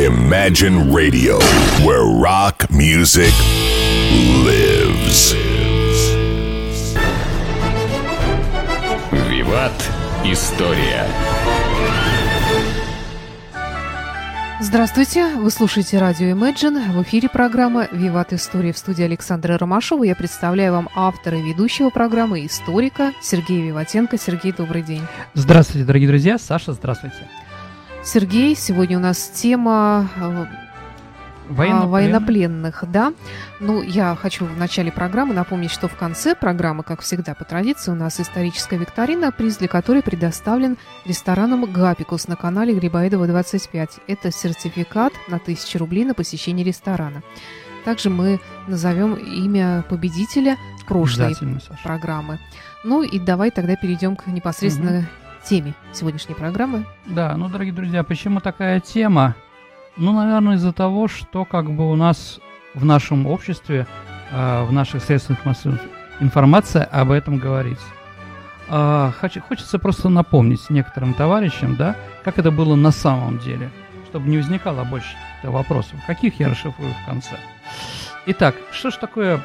Imagine Radio, where rock music lives. Виват. История. Здравствуйте, вы слушаете радио Imagine. В эфире программа «Виват История» в студии Александра Ромашова. Я представляю вам автора и ведущего программы, историка Сергея Виватенко. Сергей, добрый день. Здравствуйте, дорогие друзья. Саша, здравствуйте. Сергей, сегодня у нас тема э, а, военнопленных, да. Ну, я хочу в начале программы напомнить, что в конце программы, как всегда по традиции, у нас историческая викторина, приз для которой предоставлен рестораном «Гапикус» на канале Грибоедова 25. Это сертификат на 1000 рублей на посещение ресторана. Также мы назовем имя победителя прошлой программы. Ну и давай тогда перейдем к непосредственно теме сегодняшней программы. Да, ну, дорогие друзья, почему такая тема? Ну, наверное, из-за того, что как бы у нас в нашем обществе, э, в наших средствах массовой информации об этом говорится. А, хочу- хочется просто напомнить некоторым товарищам, да, как это было на самом деле, чтобы не возникало больше вопросов. Каких я расшифрую в конце. Итак, что ж такое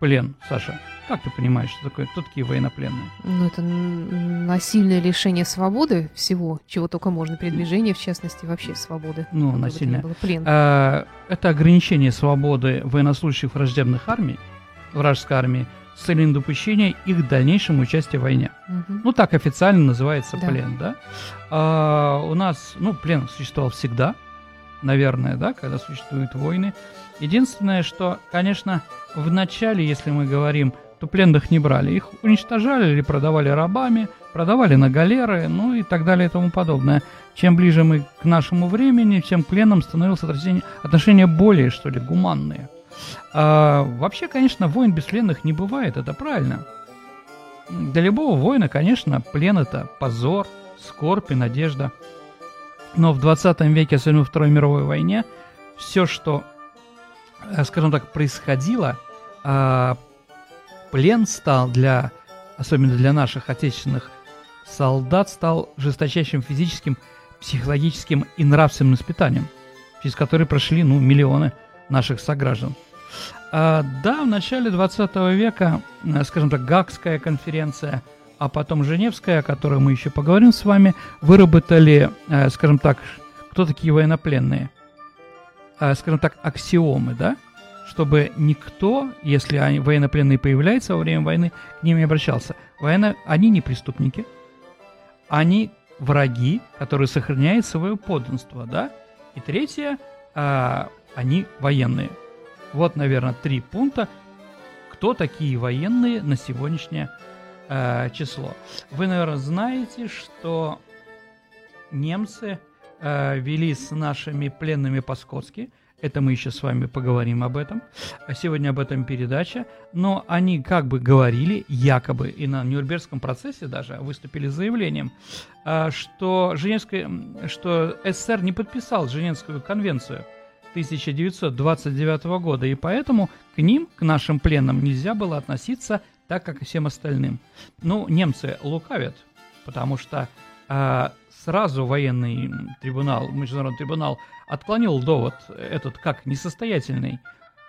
плен, Саша? Как ты понимаешь, что такое, кто такие военнопленные? Ну, это насильное лишение свободы всего, чего только можно, передвижение, в частности, вообще свободы. Ну, насильное. было, плен. Э, Это ограничение свободы военнослужащих враждебных армий, вражеской армии, с целью недопущения их дальнейшему участия в войне. Мгм. Ну, так официально называется Да. плен, да? А, у нас, ну, плен существовал всегда, наверное, да, когда существуют войны. Единственное, что, конечно, в начале, если мы говорим, то пленных не брали. Их уничтожали или продавали рабами, продавали на галеры, ну и так далее и тому подобное. Чем ближе мы к нашему времени, тем к пленным становилось отношение, отношения более, что ли, гуманные. А, вообще, конечно, войн без пленных не бывает, это правильно. Для любого воина, конечно, плен это позор, скорбь и надежда. Но в 20 веке, особенно во Второй мировой войне, все, что, э, скажем так, происходило, а, плен стал для, особенно для наших отечественных солдат, стал жесточайшим физическим, психологическим и нравственным испытанием, через которые прошли, ну, миллионы наших сограждан. А, да, в начале 20 века, э, скажем так, Гагская конференция, а потом Женевская, о которой мы еще поговорим с вами, выработали, э, скажем так, кто такие военнопленные? Э, скажем так, аксиомы, да? Чтобы никто, если они, военнопленные появляются во время войны, к ним не обращался. Военно... Они не преступники, они враги, которые сохраняют свое подданство, да? И третье, а, они военные. Вот, наверное, три пункта, кто такие военные на сегодняшнее э, число. Вы, наверное, знаете, что немцы э, вели с нашими пленными по-скотски. Это мы еще с вами поговорим об этом. А Сегодня об этом передача. Но они как бы говорили, якобы, и на Нюрнбергском процессе даже выступили с заявлением, э, что, Женевская, что СССР не подписал Женевскую конвенцию 1929 года, и поэтому к ним, к нашим пленным, нельзя было относиться так, как и всем остальным. Ну, немцы лукавят, потому что а, сразу военный трибунал, международный трибунал отклонил довод этот как несостоятельный,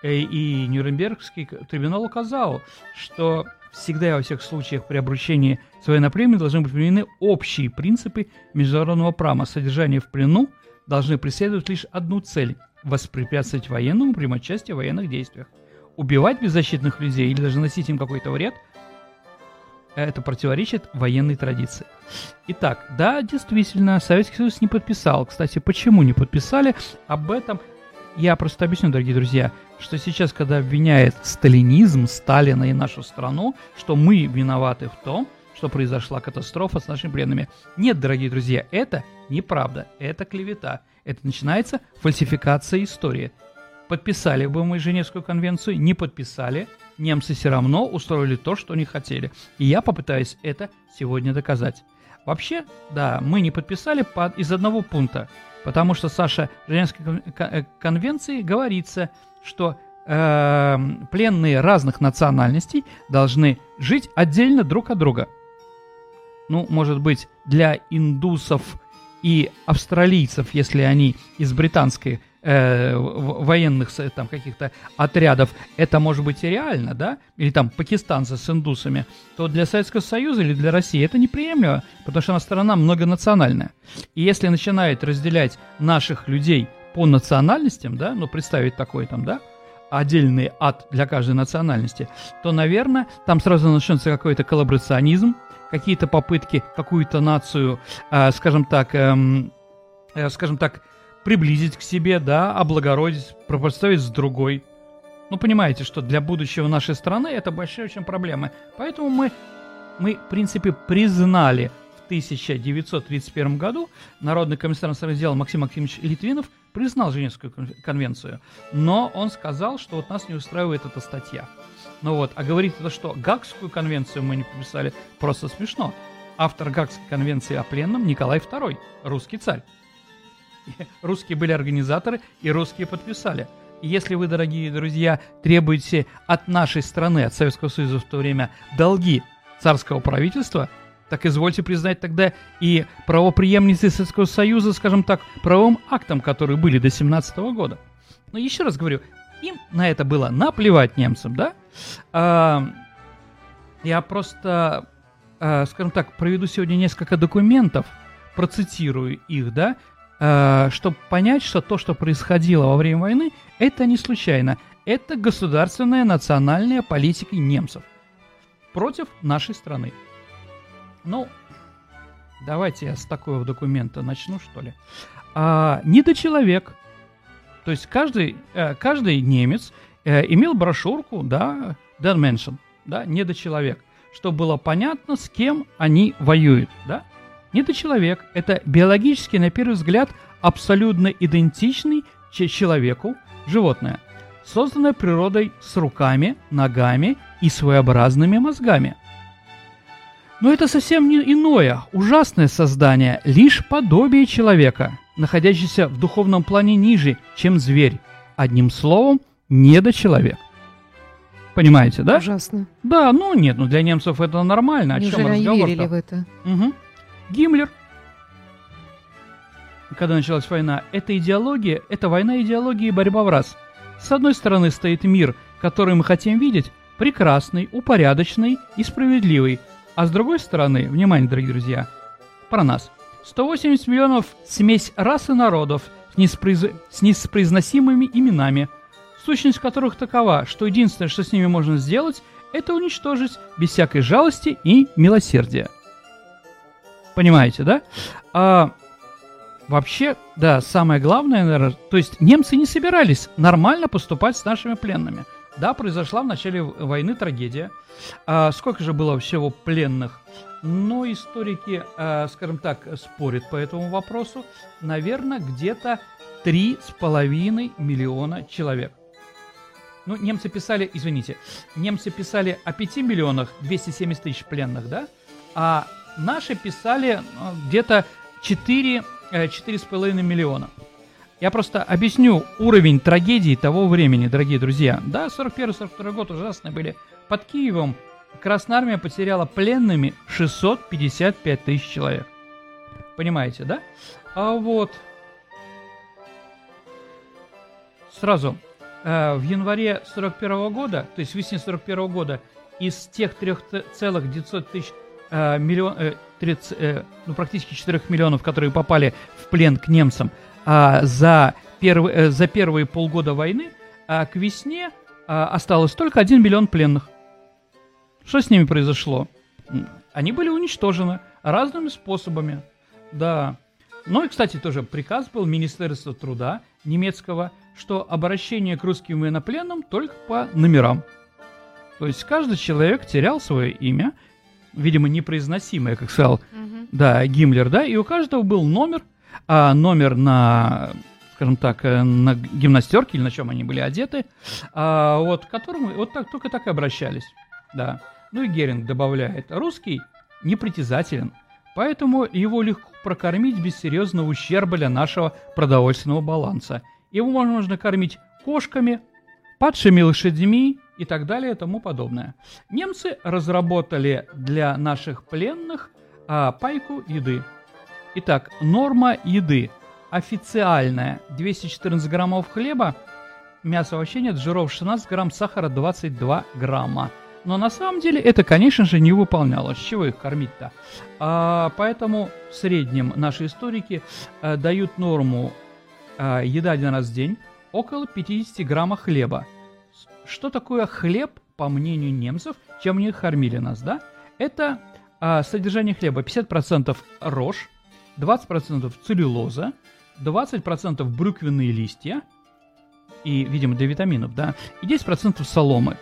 Э, и Нюрнбергский трибунал указал, что всегда и во всех случаях при обручении с военнопленными должны быть применены общие принципы международного права. Содержание в плену должны преследовать лишь одну цель – воспрепятствовать военному принимать участие в военных действиях. Убивать беззащитных людей или даже наносить им какой-то вред – это противоречит военной традиции. Итак, да, действительно, Советский Союз не подписал. Кстати, почему не подписали? Об этом я просто объясню, дорогие друзья, что сейчас, когда обвиняет сталинизм, Сталина и нашу страну, что мы виноваты в том, что произошла катастрофа с нашими пленными. Нет, дорогие друзья, это неправда, это клевета. Это начинается фальсификация истории. Подписали бы мы Женевскую конвенцию, не подписали, немцы все равно устроили то, что они хотели. И я попытаюсь это сегодня доказать. Вообще, да, мы не подписали по- из одного пункта. Потому что, Саша, Женевской э, конвенции говорится, что э, пленные разных национальностей должны жить отдельно друг от друга. Ну, может быть, для индусов и австралийцев, если они из британской э, военных там каких-то отрядов, это может быть и реально, да, или там пакистанцы с индусами, то для Советского Союза или для России это неприемлемо, потому что она страна многонациональная. И если начинает разделять наших людей по национальностям, да, ну представить такой там, да, отдельный ад для каждой национальности, то, наверное, там сразу начнется какой-то коллаборационизм, какие-то попытки какую-то нацию, э, скажем так, эм, э, скажем так, приблизить к себе, да, облагородить, пропоставить с другой. Ну, понимаете, что для будущего нашей страны это большая очень проблема. Поэтому мы, мы в принципе, признали в 1931 году Народный комиссар иностранных дел Максим Максимович Литвинов признал Женевскую конвенцию, но он сказал, что вот нас не устраивает эта статья. Ну вот, а говорить это что, Гагскую конвенцию мы не подписали, просто смешно. Автор Гагской конвенции о пленном Николай II, русский царь. Русские были организаторы, и русские подписали. Если вы, дорогие друзья, требуете от нашей страны, от Советского Союза в то время, долги царского правительства, так извольте признать тогда и правоприемницы Советского Союза, скажем так, правовым актом, которые были до 17 года. Но еще раз говорю, им на это было наплевать немцам, да? А, я просто, а, скажем так, проведу сегодня несколько документов, процитирую их, да, чтобы понять, что то, что происходило во время войны, это не случайно. Это государственная национальная политика немцев против нашей страны. Ну, давайте я с такого документа начну, что ли. А, недочеловек. То есть каждый, э, каждый немец э, имел брошюрку, да, Dead Mention, да, недочеловек, чтобы было понятно, с кем они воюют, да. Недочеловек – это биологически, на первый взгляд, абсолютно идентичный человеку животное, созданное природой с руками, ногами и своеобразными мозгами. Но это совсем не иное, ужасное создание, лишь подобие человека, находящееся в духовном плане ниже, чем зверь. Одним словом, недочеловек. Понимаете, да? Ужасно. Да, ну нет, ну для немцев это нормально. Неужели О чем разговор? верили в это? Угу. Гиммлер, когда началась война, эта идеология, это война идеологии и борьба в раз. С одной стороны стоит мир, который мы хотим видеть, прекрасный, упорядоченный и справедливый, а с другой стороны, внимание, дорогие друзья, про нас. 180 миллионов смесь рас и народов с, неспроиз... с неспроизносимыми именами, сущность которых такова, что единственное, что с ними можно сделать, это уничтожить без всякой жалости и милосердия. Понимаете, да? А, вообще, да, самое главное, наверное, то есть немцы не собирались нормально поступать с нашими пленными. Да, произошла в начале войны трагедия. А, сколько же было всего пленных? Но историки, а, скажем так, спорят по этому вопросу. Наверное, где-то три с половиной миллиона человек. Ну, немцы писали, извините, немцы писали о 5 миллионах 270 тысяч пленных, да? А Наши писали ну, где-то 4, 4,5 э, миллиона. Я просто объясню уровень трагедии того времени, дорогие друзья. Да, 41-42 год ужасные были. Под Киевом Красная Армия потеряла пленными 655 тысяч человек. Понимаете, да? А вот... Сразу. Э, в январе 41 года, то есть весне 41 года, из тех 3,900 тысяч э, миллион, э, 30, э, ну, практически 4 миллионов, которые попали в плен к немцам э, за, первый, э, за первые полгода войны, а к весне э, осталось только 1 миллион пленных. Что с ними произошло? Они были уничтожены разными способами. Да. Ну и, кстати, тоже приказ был Министерства труда немецкого, что обращение к русским военнопленным только по номерам. То есть каждый человек терял свое имя – видимо, непроизносимое, как сказал, угу. да, Гиммлер, да, и у каждого был номер, а номер на, скажем так, э, на гимнастерке или на чем они были одеты, а, вот, к которому вот так, только так и обращались, да. Ну и Геринг добавляет, русский непритязателен, поэтому его легко прокормить без серьезного ущерба для нашего продовольственного баланса. Его можно кормить кошками, падшими лошадьми и так далее и тому подобное. Немцы разработали для наших пленных а, пайку еды. Итак, норма еды. Официальная 214 граммов хлеба, мяса вообще нет, жиров 16 грамм, сахара 22 грамма. Но на самом деле это, конечно же, не выполнялось. Чего их кормить-то? А, поэтому в среднем наши историки а, дают норму а, еда один раз в день около 50 грамма хлеба. Что такое хлеб, по мнению немцев, чем они кормили нас, да? Это а, содержание хлеба 50% рожь, 20% целлюлоза, 20% брюквенные листья, и, видимо, для витаминов, да, и 10% соломы.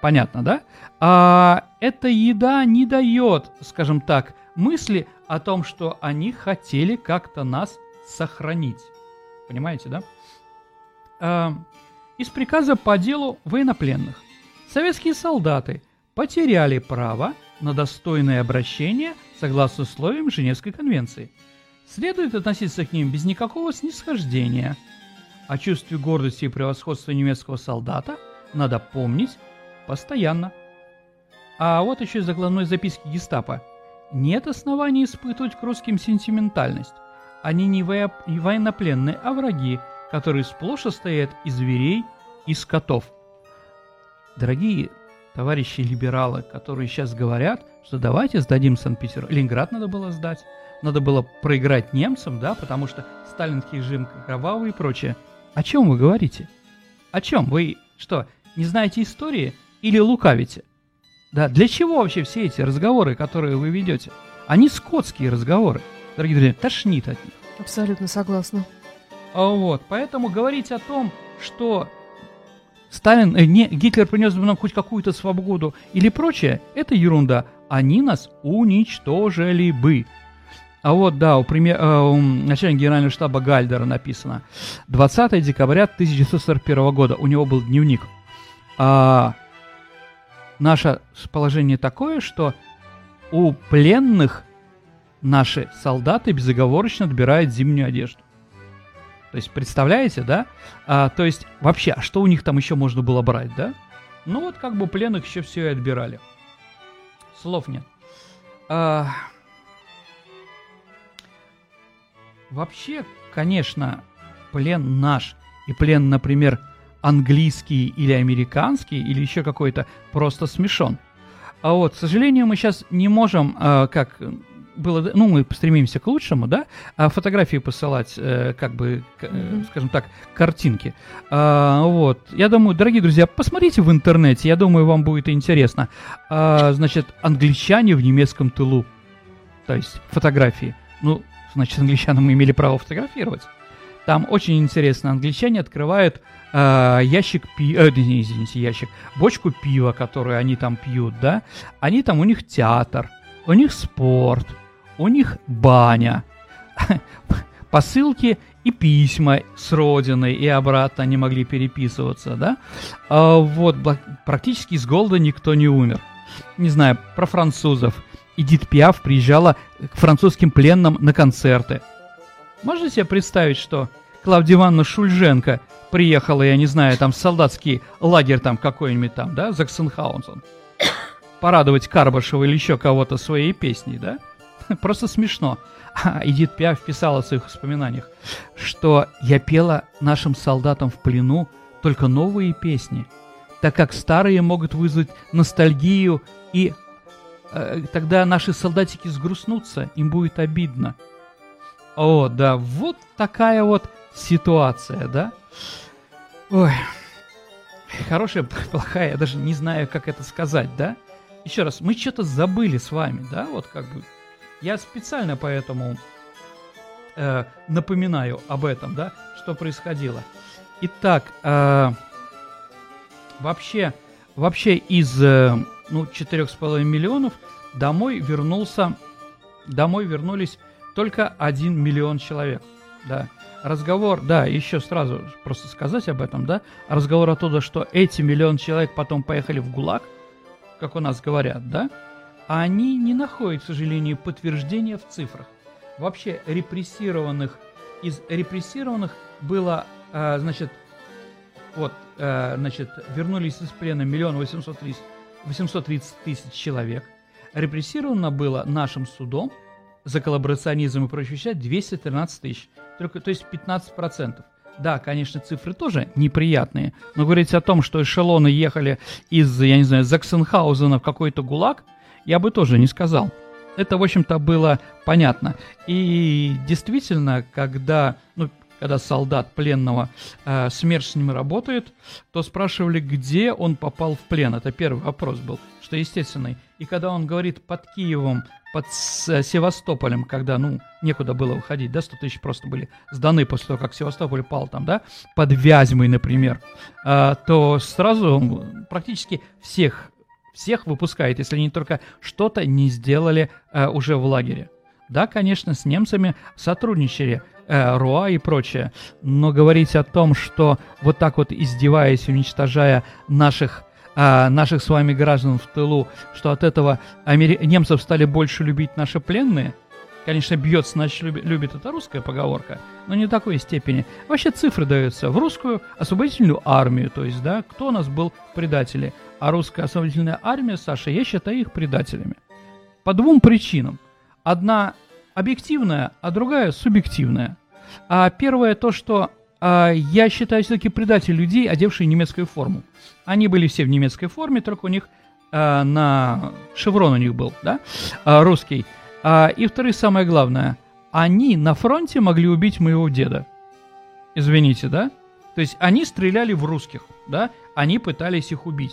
Понятно, да? А эта еда не дает, скажем так, мысли о том, что они хотели как-то нас сохранить. Понимаете, да? А, из приказа по делу военнопленных. Советские солдаты потеряли право на достойное обращение согласно условиям Женевской конвенции. Следует относиться к ним без никакого снисхождения. О чувстве гордости и превосходства немецкого солдата надо помнить постоянно. А вот еще из заглавной записки гестапо. Нет оснований испытывать к русским сентиментальность. Они не военнопленные, а враги, которые сплошь состоят из зверей и скотов. Дорогие товарищи либералы, которые сейчас говорят, что давайте сдадим Санкт-Петербург. Ленинград надо было сдать, надо было проиграть немцам, да, потому что сталинский режим кровавый и прочее. О чем вы говорите? О чем? Вы что, не знаете истории или лукавите? Да, для чего вообще все эти разговоры, которые вы ведете? Они скотские разговоры. Дорогие друзья, тошнит от них. Абсолютно согласна. А вот, поэтому говорить о том, что Сталин, э, не, Гитлер принес нам хоть какую-то свободу или прочее, это ерунда. Они нас уничтожили бы. А вот, да, у, премьер, э, у начальника генерального штаба Гальдера написано. 20 декабря 1941 года. У него был дневник. А, наше положение такое, что у пленных наши солдаты безоговорочно отбирают зимнюю одежду. То есть, представляете, да? А, то есть, вообще, а что у них там еще можно было брать, да? Ну вот, как бы пленных еще все и отбирали. Слов нет. А, вообще, конечно, плен наш и плен, например, английский или американский, или еще какой-то, просто смешон. А вот, к сожалению, мы сейчас не можем, э, как было, ну, мы стремимся к лучшему, да, а фотографии посылать, э, как бы, к, э, скажем так, картинки. А, вот, я думаю, дорогие друзья, посмотрите в интернете, я думаю, вам будет интересно. А, значит, англичане в немецком тылу, то есть фотографии. Ну, значит, англичанам имели право фотографировать. Там очень интересно, англичане открывают э, ящик пива, э, извините, ящик, бочку пива, которую они там пьют, да, они там, у них театр, у них спорт, у них баня, посылки и письма с родины и обратно они могли переписываться, да, а вот практически с голода никто не умер. Не знаю, про французов. Эдит Пиаф приезжала к французским пленным на концерты. Можно себе представить, что Клавдия Ивановна Шульженко приехала, я не знаю, там солдатский лагерь там какой-нибудь там, да, Заксенхаузен, порадовать Карбашева или еще кого-то своей песней, да? Просто смешно. А Эдит Пиаф писала в своих воспоминаниях, что я пела нашим солдатам в плену только новые песни, так как старые могут вызвать ностальгию, и э, тогда наши солдатики сгрустнутся, им будет обидно. О, да, вот такая вот ситуация, да? Ой, хорошая, плохая, я даже не знаю, как это сказать, да? Еще раз, мы что-то забыли с вами, да, вот как бы я специально поэтому э, напоминаю об этом, да, что происходило. Итак, э, вообще, вообще из э, ну, 4,5 миллионов домой вернулся, домой вернулись только 1 миллион человек, да. Разговор, да, еще сразу просто сказать об этом, да, разговор оттуда, что эти миллион человек потом поехали в ГУЛАГ, как у нас говорят, да, а они не находят, к сожалению, подтверждения в цифрах. Вообще репрессированных, из репрессированных было, э, значит, вот, э, значит, вернулись из плена миллион восемьсот тридцать тысяч человек. Репрессировано было нашим судом за коллаборационизм и прочие вещи 213 тысяч. Только, то есть 15%. Да, конечно, цифры тоже неприятные, но говорить о том, что эшелоны ехали из, я не знаю, Заксенхаузена в какой-то ГУЛАГ, я бы тоже не сказал. Это, в общем-то, было понятно. И действительно, когда, ну, когда солдат пленного э, СМЕРШ с ним работает, то спрашивали, где он попал в плен. Это первый вопрос был, что естественный. И когда он говорит под Киевом, под Севастополем, когда, ну, некуда было выходить, да, 100 тысяч просто были сданы после того, как Севастополь пал там, да, под Вязьмой, например, э, то сразу практически всех, всех выпускает, если они только что-то не сделали э, уже в лагере. Да, конечно, с немцами сотрудничали, э, Руа и прочее, но говорить о том, что вот так вот издеваясь, уничтожая наших а, наших с вами граждан в тылу, что от этого амери... немцев стали больше любить наши пленные. Конечно, бьет, значит, любит, это русская поговорка, но не такой степени. Вообще цифры даются в русскую освободительную армию, то есть, да, кто у нас был предатели. А русская освободительная армия, Саша, я считаю их предателями. По двум причинам. Одна объективная, а другая субъективная. А первое то, что а, я считаю все-таки предатель людей, одевшие немецкую форму. Они были все в немецкой форме, только у них а, на шеврон у них был, да, а, русский. А, и второе, самое главное, они на фронте могли убить моего деда. Извините, да? То есть они стреляли в русских, да? Они пытались их убить,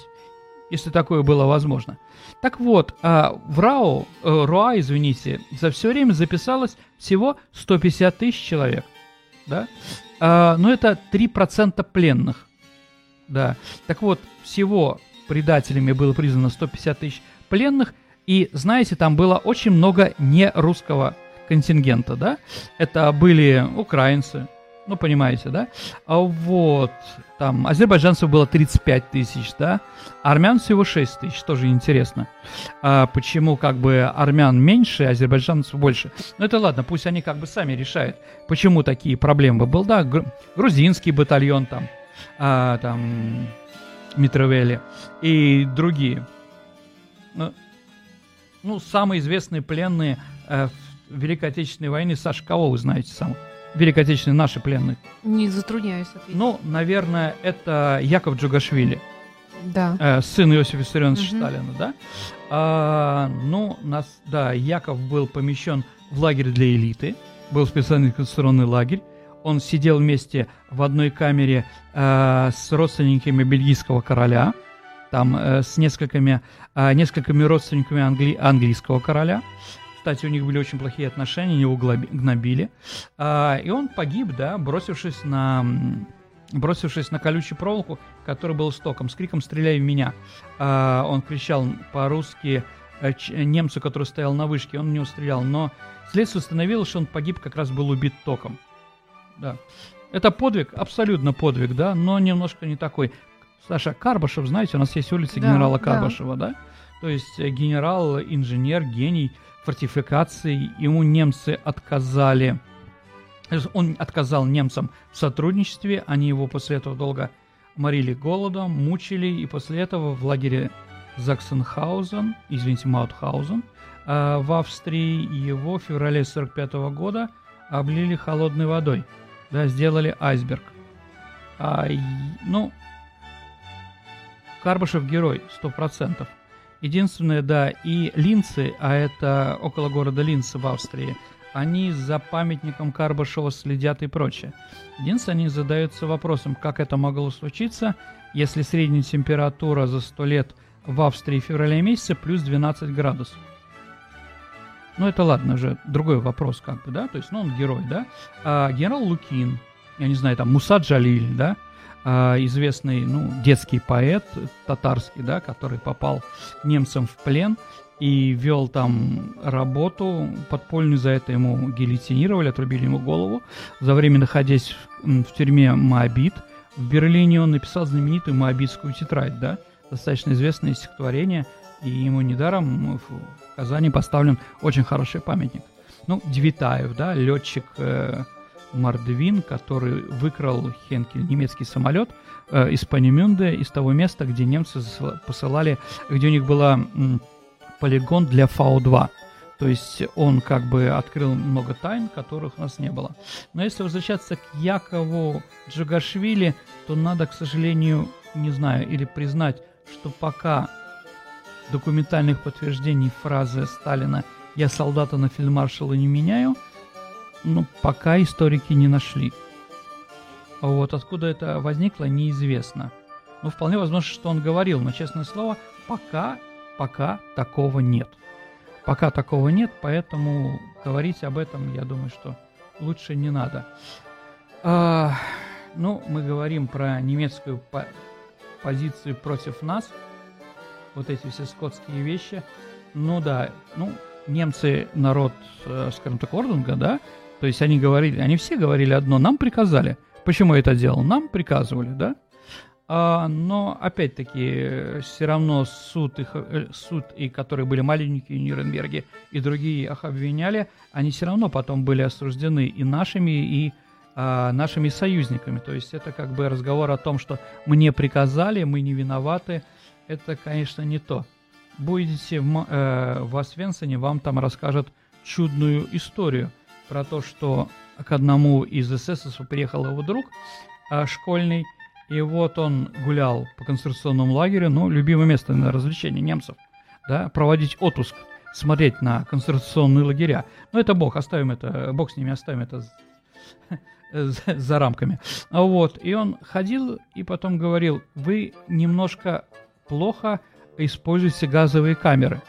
если такое было возможно. Так вот, а, в РАО, э, РУА, извините, за все время записалось всего 150 тысяч человек, да? А, но это 3% пленных. Да. Так вот, всего предателями было признано 150 тысяч пленных, и, знаете, там было очень много не русского контингента, да? Это были украинцы, ну, понимаете, да? А вот, там, азербайджанцев было 35 тысяч, да? Армян всего 6 тысяч, тоже интересно. А почему, как бы, армян меньше, азербайджанцев больше? Ну, это ладно, пусть они как бы сами решают, почему такие проблемы. Был, да, грузинский батальон там, а, там, Митровели и другие. Ну, ну самые известные пленные э, в Великой Отечественной войне, Саша, кого вы знаете самых? Великой Отечественной наши пленные? Не затрудняюсь ответить. Ну, наверное, это Яков Джугашвили. Да. Э, сын Иосифа Виссарионовича угу. Сталина, да? А, ну, нас, да, Яков был помещен в лагерь для элиты, был специальный концентрационный лагерь. Он сидел вместе в одной камере э, с родственниками бельгийского короля, там э, с несколькими, э, несколькими родственниками англи- английского короля. Кстати, у них были очень плохие отношения, его гнобили. А, и он погиб, да, бросившись на бросившись на колючую проволоку, который был стоком, с криком «Стреляй в меня!». А, он кричал по-русски э, немцу, который стоял на вышке, он в него стрелял, но следствие установило, что он погиб, как раз был убит током. Да. Это подвиг, абсолютно подвиг, да, но немножко не такой. Саша Карбашев, знаете, у нас есть улица да, генерала Карбашева, да? да? То есть э, генерал, инженер, гений – фортификаций, ему немцы отказали, он отказал немцам в сотрудничестве, они его после этого долго морили голодом, мучили, и после этого в лагере Заксенхаузен, извините, Маутхаузен, э, в Австрии его в феврале 45 года облили холодной водой, да, сделали айсберг. А, ну, Карбашев герой, сто процентов. Единственное, да, и Линцы, а это около города Линц в Австрии, они за памятником Карбашева следят и прочее. Единственное, они задаются вопросом, как это могло случиться, если средняя температура за 100 лет в Австрии в феврале месяце плюс 12 градусов. Ну, это ладно, уже другой вопрос, как бы, да, то есть, ну, он герой, да. А, генерал Лукин, я не знаю, там, Муса Джалиль, да, известный ну, детский поэт татарский, да, который попал немцам в плен и вел там работу подпольную, за это ему гильотинировали, отрубили ему голову. За время находясь в, в тюрьме Моабит в Берлине он написал знаменитую Моабитскую тетрадь, да, достаточно известное стихотворение, и ему недаром в Казани поставлен очень хороший памятник. Ну, Девитаев, да, летчик э, Мардвин, который выкрал Хенкель немецкий самолет э, из Панемюнде, из того места, где немцы посылали, где у них была полигон для Фау-2. То есть он как бы открыл много тайн, которых у нас не было. Но если возвращаться к Якову Джагашвили, то надо, к сожалению, не знаю, или признать, что пока документальных подтверждений фразы Сталина «я солдата на фельдмаршала не меняю», ну, пока историки не нашли. Вот откуда это возникло, неизвестно. Но вполне возможно, что он говорил, но, честное слово, пока, пока такого нет. Пока такого нет, поэтому говорить об этом, я думаю, что лучше не надо. А, ну, мы говорим про немецкую по позицию против нас. Вот эти все скотские вещи. Ну да, ну, немцы народ, э, скажем так, Ордунга, да, то есть они говорили, они все говорили одно, нам приказали. Почему я это делал? Нам приказывали, да? А, но опять-таки все равно суд, их, э, суд, и которые были маленькие в Нюрнберге, и другие их обвиняли, они все равно потом были осуждены и нашими, и а, нашими союзниками. То есть это как бы разговор о том, что мне приказали, мы не виноваты. Это, конечно, не то. Будете в, э, в Освенцине, вам там расскажут чудную историю про то, что к одному из эсэсовцев приехал его друг э, школьный, и вот он гулял по концентрационному лагерю, ну, любимое место на развлечение немцев, да, проводить отпуск, смотреть на концентрационные лагеря. Ну, это бог, оставим это, бог с ними, оставим это за, за рамками. Вот, и он ходил и потом говорил, вы немножко плохо используете газовые камеры.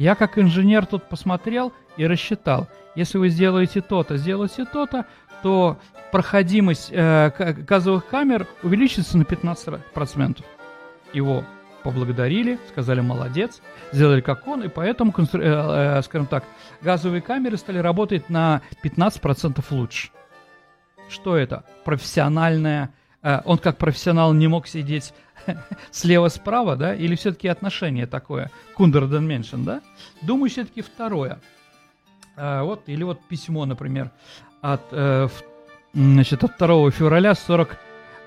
Я как инженер тут посмотрел и рассчитал, если вы сделаете то-то, сделаете то-то, то проходимость э, газовых камер увеличится на 15%. Его поблагодарили, сказали молодец, сделали как он, и поэтому, э, э, скажем так, газовые камеры стали работать на 15% лучше. Что это? Профессиональная... Э, он как профессионал не мог сидеть слева-справа, да? Или все-таки отношение такое? Кундерден Меншен, да? Думаю, все-таки второе. Э, вот, или вот письмо, например, от, э, значит, от 2 февраля 40,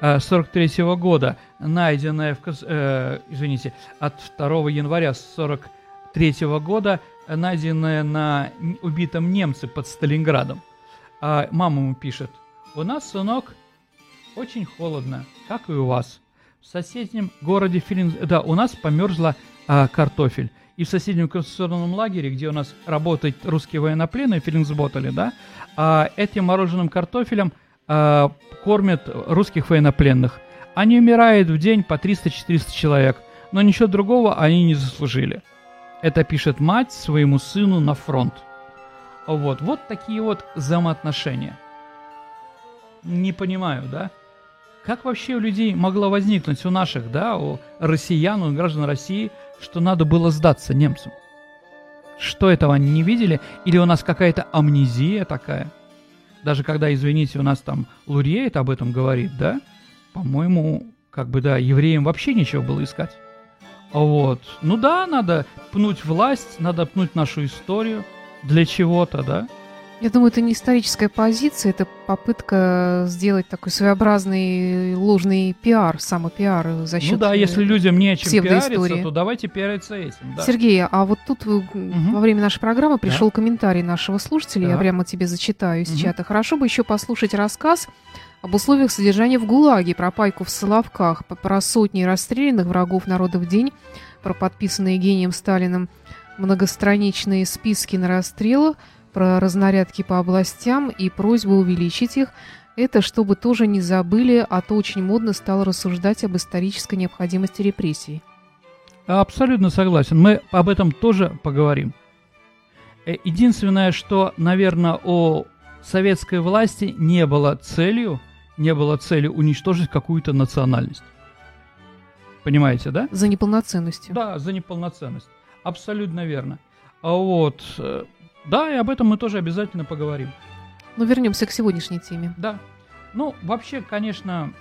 э, 43 -го года, найденное, в, э, извините, от 2 января 43 -го года, найденное на убитом немце под Сталинградом. А мама ему пишет, у нас, сынок, очень холодно, как и у вас. В соседнем городе Филин... Да, у нас померзла а, картофель и в соседнем концентрационном лагере, где у нас работают русские военнопленные, Филинсботали, да, а этим мороженым картофелем а, кормят русских военнопленных. Они умирают в день по 300-400 человек, но ничего другого они не заслужили. Это пишет мать своему сыну на фронт. Вот, вот такие вот взаимоотношения. Не понимаю, да? Как вообще у людей могло возникнуть, у наших, да, у россиян, у граждан России – что надо было сдаться немцам. Что этого они не видели? Или у нас какая-то амнезия такая? Даже когда, извините, у нас там Луриет об этом говорит, да? По-моему, как бы, да, евреям вообще нечего было искать. Вот. Ну да, надо пнуть власть, надо пнуть нашу историю для чего-то, да? Я думаю, это не историческая позиция, это попытка сделать такой своеобразный ложный пиар, самопиар за счет Ну да, если людям не о чем пиариться, то давайте пиариться этим. Да. Сергей, а вот тут угу. во время нашей программы пришел да. комментарий нашего слушателя, да. я прямо тебе зачитаю из угу. чата. Хорошо бы еще послушать рассказ об условиях содержания в ГУЛАГе, про пайку в Соловках, про сотни расстрелянных врагов народа в день, про подписанные гением Сталиным многостраничные списки на расстрелах, про разнарядки по областям и просьбу увеличить их, это чтобы тоже не забыли, а то очень модно стало рассуждать об исторической необходимости репрессий. Абсолютно согласен. Мы об этом тоже поговорим. Э, единственное, что, наверное, о советской власти не было целью, не было целью уничтожить какую-то национальность. Понимаете, да? За неполноценностью. Да, за неполноценность. Абсолютно верно. А вот э, да, и об этом мы тоже обязательно поговорим. Ну, вернемся к сегодняшней теме. Да. Ну, вообще, конечно,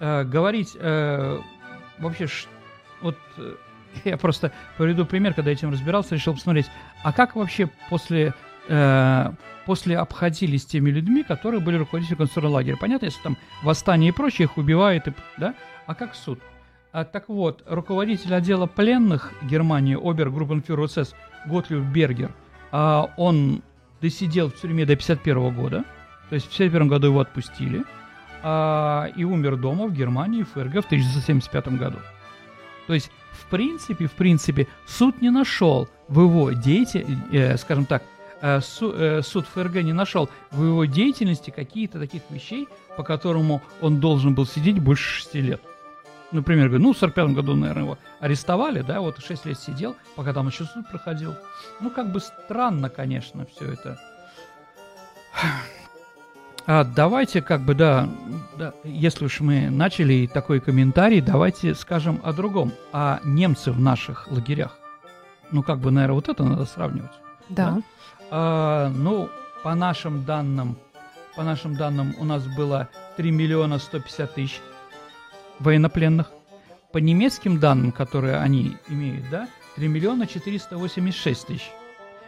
э, говорить э, вообще, ш, вот э, я просто приведу пример, когда я этим разбирался, решил посмотреть, а как вообще после, э, после обходились теми людьми, которые были руководителями концентрационного лагеря. Понятно, если там восстание и прочее, их убивают, и, да? А как суд? А, так вот, руководитель отдела пленных Германии, обер-группенфюрер СС Готлюб Бергер – А, он досидел в тюрьме до 51 года, то есть в 51 году его отпустили, а, и умер дома в Германии, в ФРГ в 1975 году. То есть, в принципе, в принципе, суд не нашел в его деятельности, э, скажем так, э, су, э, суд ФРГ не нашел в его деятельности какие-то таких вещей, по которому он должен был сидеть больше шести лет. Например, говорю, ну, в 45 году, наверное, его арестовали, да, вот 6 лет сидел, пока там еще суд проходил. Ну, как бы странно, конечно, все это. А давайте, как бы, да, да, если уж мы начали такой комментарий, давайте скажем о другом, о немцах в наших лагерях. Ну, как бы, наверное, вот это надо сравнивать. Да. да? А, ну, по нашим данным, по нашим данным, у нас было 3 миллиона 150 тысяч военнопленных. По немецким данным, которые они имеют, да, 3 миллиона 486 тысяч.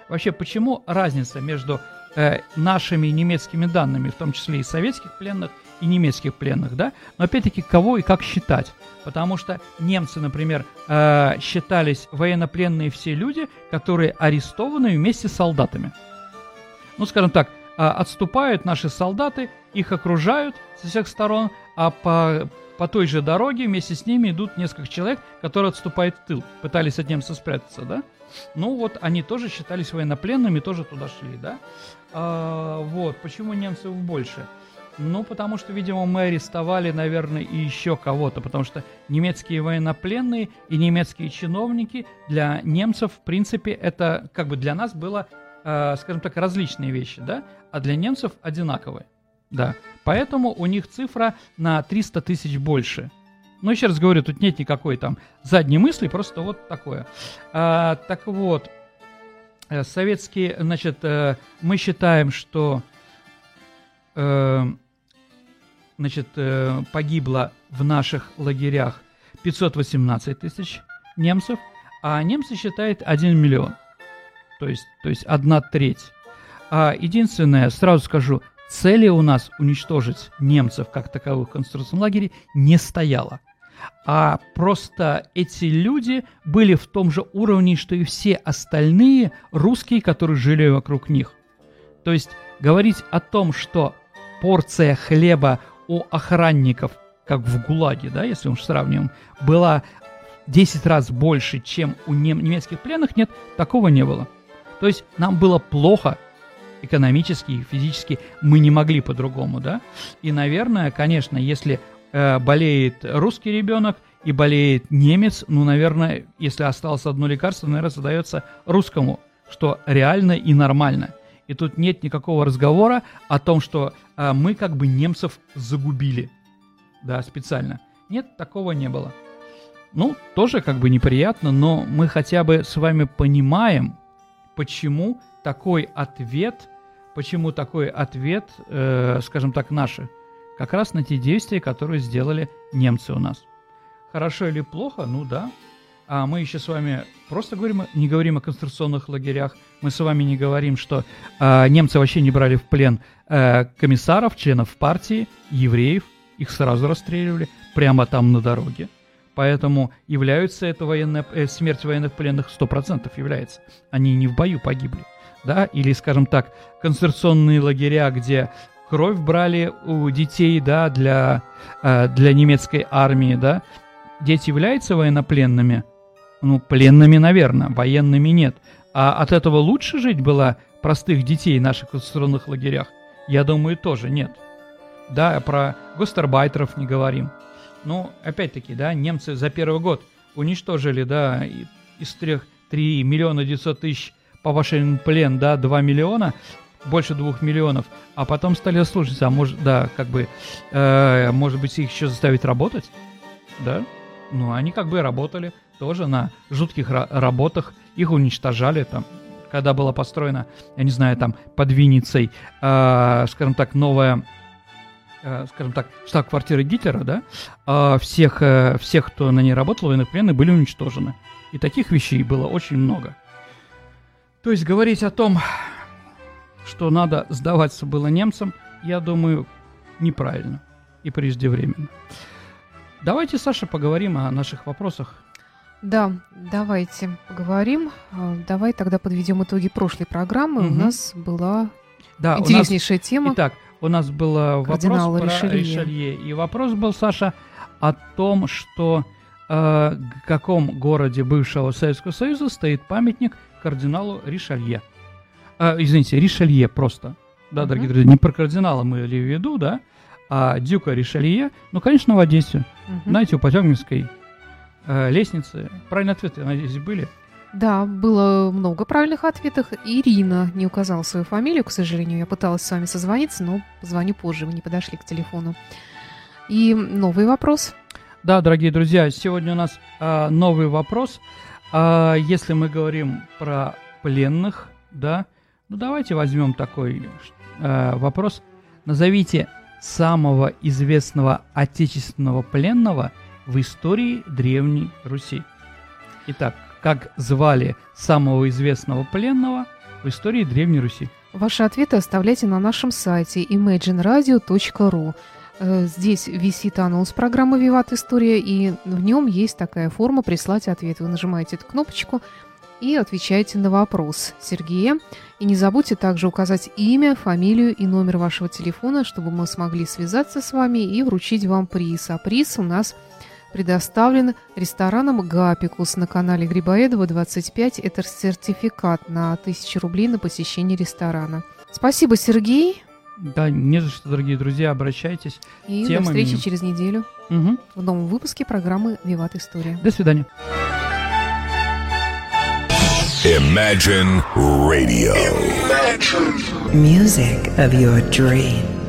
Вообще, почему разница между э, нашими немецкими данными, в том числе и советских пленных, и немецких пленных, да? Но опять-таки, кого и как считать? Потому что немцы, например, э, считались военнопленные все люди, которые арестованы вместе с солдатами. Ну, скажем так, э, отступают наши солдаты, их окружают со всех сторон, а по по той же дороге вместе с ними идут несколько человек, которые отступают в тыл, пытались от немцев спрятаться, да? Ну вот они тоже считались военнопленными, тоже туда шли, да? А, вот, почему немцев больше? Ну, потому что, видимо, мы арестовали, наверное, и еще кого-то, потому что немецкие военнопленные и немецкие чиновники для немцев, в принципе, это как бы для нас было, э, скажем так, различные вещи, да, а для немцев одинаковые. Да. Поэтому у них цифра на 300 тысяч больше. Но еще раз говорю, тут нет никакой там задней мысли, просто вот такое. А, так вот, э, советские, значит, э, мы считаем, что э, значит, погибло в наших лагерях 518 тысяч немцев, а немцы считают 1 миллион. То есть, то есть одна треть. А единственное, сразу скажу, Цели у нас уничтожить немцев как таковых в концентрационном лагере не стояло. А просто эти люди были в том же уровне, что и все остальные русские, которые жили вокруг них. То есть говорить о том, что порция хлеба у охранников, как в ГУЛАГе, да, если мы сравним, была 10 раз больше, чем у немецких пленных, нет, такого не было. То есть нам было плохо, экономически и физически мы не могли по-другому, да. И, наверное, конечно, если э, болеет русский ребенок и болеет немец, ну, наверное, если осталось одно лекарство, наверное, задается русскому, что реально и нормально. И тут нет никакого разговора о том, что э, мы как бы немцев загубили, да, специально. Нет, такого не было. Ну, тоже как бы неприятно, но мы хотя бы с вами понимаем, почему такой ответ, почему такой ответ, э, скажем так, наши, как раз на те действия, которые сделали немцы у нас. Хорошо или плохо? Ну да. А мы еще с вами просто говорим, не говорим о концентрационных лагерях. Мы с вами не говорим, что э, немцы вообще не брали в плен э, комиссаров, членов партии, евреев. Их сразу расстреливали прямо там на дороге. Поэтому являются это военная, э, смерть военных пленных 100% является. Они не в бою погибли да, или, скажем так, концентрационные лагеря, где кровь брали у детей, да, для, э, для немецкой армии, да, дети являются военнопленными? Ну, пленными, наверное, военными нет. А от этого лучше жить было простых детей в наших концентрационных лагерях? Я думаю, тоже нет. Да, про гастарбайтеров не говорим. Ну, опять-таки, да, немцы за первый год уничтожили, да, из трех 3 миллиона 900 тысяч по вашему плен, да, 2 миллиона, больше 2 миллионов, а потом стали слушаться, а может, да, как бы, э, может быть, их еще заставить работать, да? Ну, они как бы работали тоже на жутких работах, их уничтожали там, когда была построена, я не знаю, там, под Винницей, э, скажем так, новая скажем так, штаб-квартиры Гитлера, да, э, всех, э, всех, кто на ней работал, военнопленные, были уничтожены. И таких вещей было очень много. То есть говорить о том, что надо сдаваться было немцам, я думаю, неправильно и преждевременно. Давайте, Саша, поговорим о наших вопросах. Да, давайте поговорим. А, Давай тогда подведем итоги прошлой программы. У Мгм. нас была Да, у нас интереснейшая тема. Итак, у нас был вопрос Кардинал про Ришелье. Ришелье. И вопрос был, Саша, о том, что э, в каком городе бывшего Советского Союза стоит памятник кардиналу Ришелье. Э, извините, Ришелье просто. Да, Мгм. дорогие друзья, не про кардинала мы имели в виду, да, а дюка Ришелье, ну, конечно, в Одессе. Мгм. Знаете, у Потемкинской э, лестницы. Правильные ответы, я надеюсь, были. Да, было много правильных ответов. Ирина не указала свою фамилию, к сожалению. Я пыталась с вами созвониться, но позвоню позже, вы не подошли к телефону. И новый вопрос. Да, дорогие друзья, сегодня у нас а, новый вопрос. А, если мы говорим про пленных, да, ну давайте возьмем такой а, вопрос. Назовите самого известного отечественного пленного в истории Древней Руси. Итак, как звали самого известного пленного в истории Древней Руси? Ваши ответы оставляйте на нашем сайте imagineradio.ru. Э, Здесь висит анонс программы «Виват История», и в нем есть такая форма «Прислать ответ». Вы нажимаете эту кнопочку и отвечаете на вопрос Сергея. И не забудьте также указать имя, фамилию и номер вашего телефона, чтобы мы смогли связаться с вами и вручить вам приз. А приз у нас предоставлен рестораном «Гапикус» на канале Грибоедова 25. Это сертификат на 1000 рублей на посещение ресторана. Спасибо, Сергей. Да, не за что, дорогие друзья, обращайтесь. И до Темами. встречи через неделю Мгм. в новом выпуске программы «Виват История». До свидания. Imagine Radio. Music of your dreams.